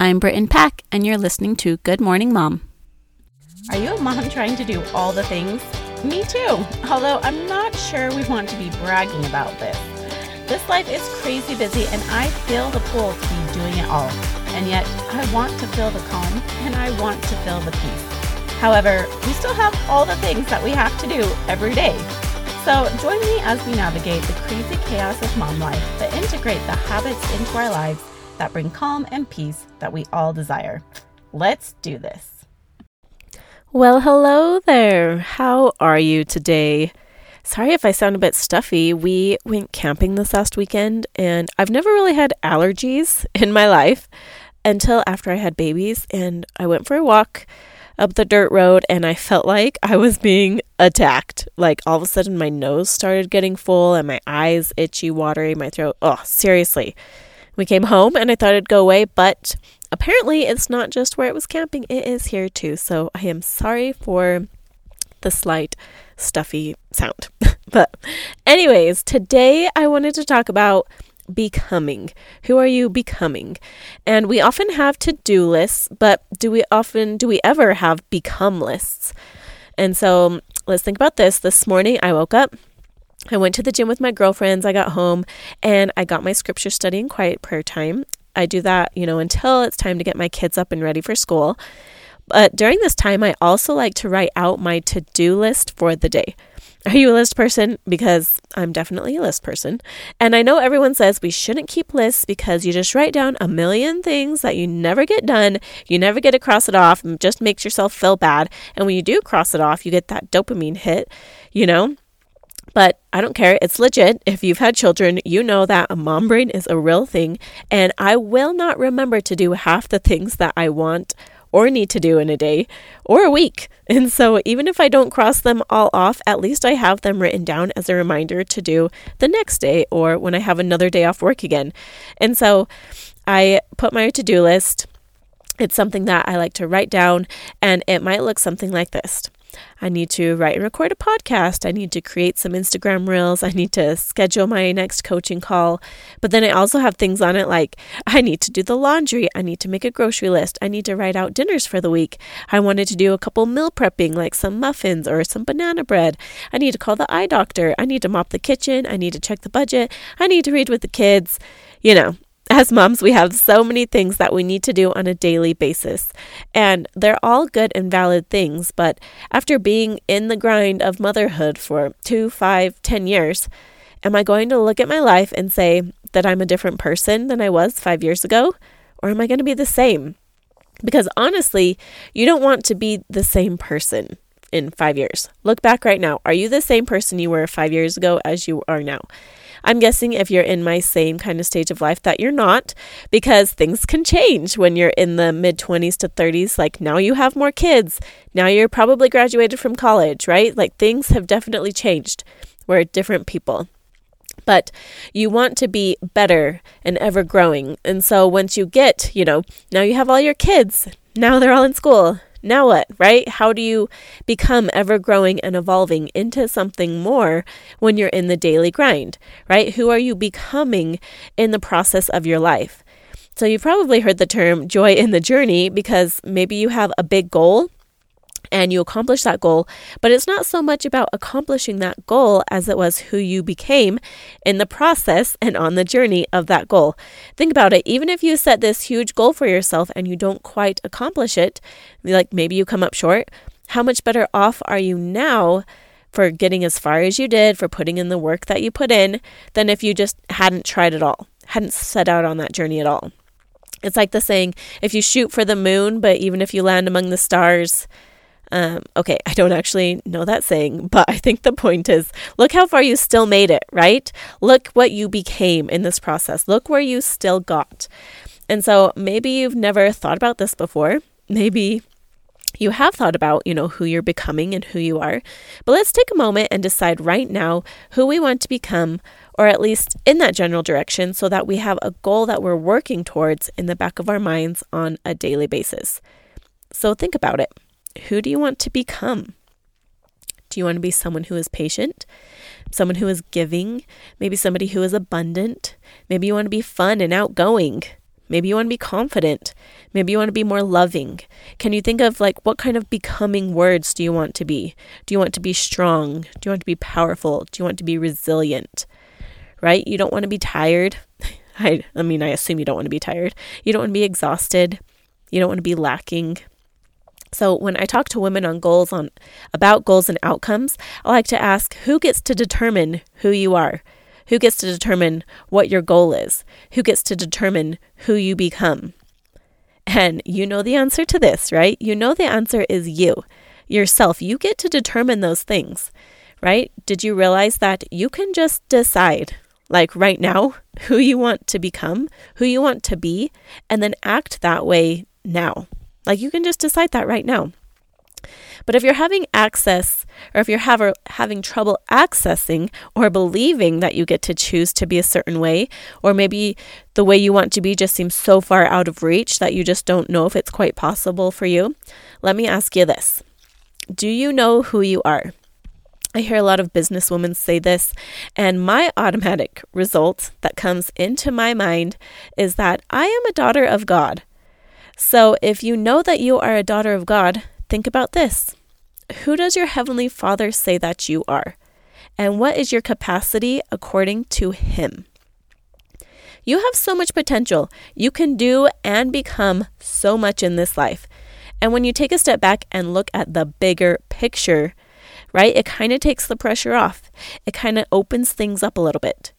I'm Brittan Pack, and you're listening to Good Morning Mom. Are you a mom trying to do all the things? Me too, although I'm not sure we want to be bragging about this. This life is crazy busy, and I feel the pull to be doing it all. And yet, I want to feel the calm and I want to feel the peace. However, we still have all the things that we have to do every day. So, join me as we navigate the crazy chaos of mom life, but integrate the habits into our lives that bring calm and peace that we all desire. Let's do this. Well, hello there. How are you today? Sorry if I sound a bit stuffy. We went camping this last weekend, and I've never really had allergies in my life until after I had babies. And I went for a walk up the dirt road, and I felt like I was being attacked. Like all of a sudden, my nose started getting full, and my eyes itchy, watery, my throat. Oh, seriously. We came home and I thought it'd go away, but apparently it's not just where it was camping, it is here too. So I am sorry for the slight stuffy sound. but, anyways, today I wanted to talk about becoming. Who are you becoming? And we often have to do lists, but do we often, do we ever have become lists? And so let's think about this. This morning I woke up I went to the gym with my girlfriends. I got home and I got my scripture study and quiet prayer time. I do that, you know, until it's time to get my kids up and ready for school. But during this time, I also like to write out my to do list for the day. Are you a list person? Because I'm definitely a list person. And I know everyone says we shouldn't keep lists because you just write down a million things that you never get done. You never get to cross it off and just makes yourself feel bad. And when you do cross it off, you get that dopamine hit, you know? But I don't care. It's legit. If you've had children, you know that a mom brain is a real thing. And I will not remember to do half the things that I want or need to do in a day or a week. And so, even if I don't cross them all off, at least I have them written down as a reminder to do the next day or when I have another day off work again. And so, I put my to do list. It's something that I like to write down, and it might look something like this. I need to write and record a podcast. I need to create some Instagram reels. I need to schedule my next coaching call. But then I also have things on it like I need to do the laundry. I need to make a grocery list. I need to write out dinners for the week. I wanted to do a couple meal prepping, like some muffins or some banana bread. I need to call the eye doctor. I need to mop the kitchen. I need to check the budget. I need to read with the kids. You know, as moms, we have so many things that we need to do on a daily basis. And they're all good and valid things. But after being in the grind of motherhood for two, five, ten years, am I going to look at my life and say that I'm a different person than I was five years ago? Or am I going to be the same? Because honestly, you don't want to be the same person in five years. Look back right now. Are you the same person you were five years ago as you are now? I'm guessing if you're in my same kind of stage of life that you're not, because things can change when you're in the mid 20s to 30s. Like now you have more kids. Now you're probably graduated from college, right? Like things have definitely changed. We're different people but you want to be better and ever growing. And so once you get, you know, now you have all your kids, now they're all in school, now what, right? How do you become ever growing and evolving into something more when you're in the daily grind, right? Who are you becoming in the process of your life? So, you've probably heard the term joy in the journey because maybe you have a big goal and you accomplish that goal. But it's not so much about accomplishing that goal as it was who you became in the process and on the journey of that goal. Think about it. Even if you set this huge goal for yourself and you don't quite accomplish it, like maybe you come up short, how much better off are you now? For getting as far as you did, for putting in the work that you put in, than if you just hadn't tried at all, hadn't set out on that journey at all. It's like the saying if you shoot for the moon, but even if you land among the stars, um, okay, I don't actually know that saying, but I think the point is look how far you still made it, right? Look what you became in this process. Look where you still got. And so maybe you've never thought about this before. Maybe you have thought about, you know, who you're becoming and who you are. But let's take a moment and decide right now who we want to become, or at least in that general direction, so that we have a goal that we're working towards in the back of our minds on a daily basis. So think about it who do you want to become? Do you want to be someone who is patient? Someone who is giving? Maybe somebody who is abundant? Maybe you want to be fun and outgoing? Maybe you want to be confident. Maybe you want to be more loving. Can you think of like what kind of becoming words do you want to be? Do you want to be strong? Do you want to be powerful? Do you want to be resilient? Right? You don't want to be tired. I I mean, I assume you don't want to be tired. You don't want to be exhausted. You don't want to be lacking. So when I talk to women on goals on about goals and outcomes, I like to ask who gets to determine who you are? Who gets to determine what your goal is? Who gets to determine who you become? And you know the answer to this, right? You know the answer is you, yourself. You get to determine those things, right? Did you realize that you can just decide, like right now, who you want to become, who you want to be, and then act that way now? Like you can just decide that right now. But if you're having access, or if you're have, having trouble accessing or believing that you get to choose to be a certain way, or maybe the way you want to be just seems so far out of reach that you just don't know if it's quite possible for you, let me ask you this Do you know who you are? I hear a lot of businesswomen say this, and my automatic result that comes into my mind is that I am a daughter of God. So if you know that you are a daughter of God, think about this Who does your Heavenly Father say that you are? And what is your capacity according to Him? You have so much potential. You can do and become so much in this life. And when you take a step back and look at the bigger picture, right, it kind of takes the pressure off. It kind of opens things up a little bit.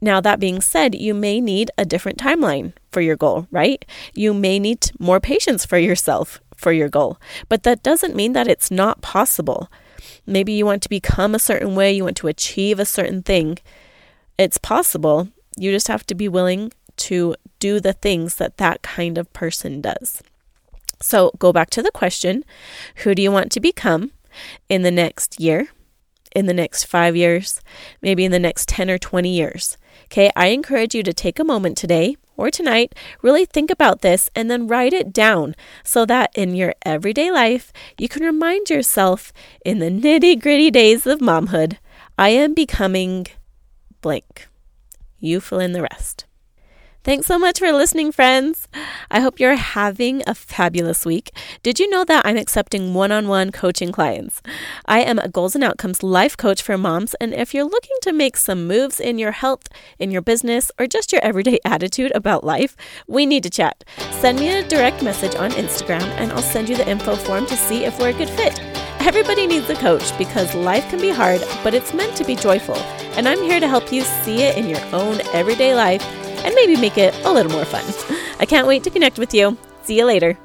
Now, that being said, you may need a different timeline for your goal, right? You may need more patience for yourself for your goal, but that doesn't mean that it's not possible. Maybe you want to become a certain way, you want to achieve a certain thing. It's possible. You just have to be willing to do the things that that kind of person does. So, go back to the question who do you want to become in the next year, in the next five years, maybe in the next 10 or 20 years. Okay, I encourage you to take a moment today or tonight, really think about this and then write it down so that in your everyday life, you can remind yourself in the nitty gritty days of momhood, I am becoming blank. You fill in the rest. Thanks so much for listening, friends. I hope you're having a fabulous week. Did you know that I'm accepting one on one coaching clients? I am a goals and outcomes life coach for moms, and if you're looking to make some moves in your health, in your business, or just your everyday attitude about life, we need to chat. Send me a direct message on Instagram, and I'll send you the info form to see if we're a good fit. Everybody needs a coach because life can be hard, but it's meant to be joyful. And I'm here to help you see it in your own everyday life and maybe make it a little more fun. I can't wait to connect with you. See you later.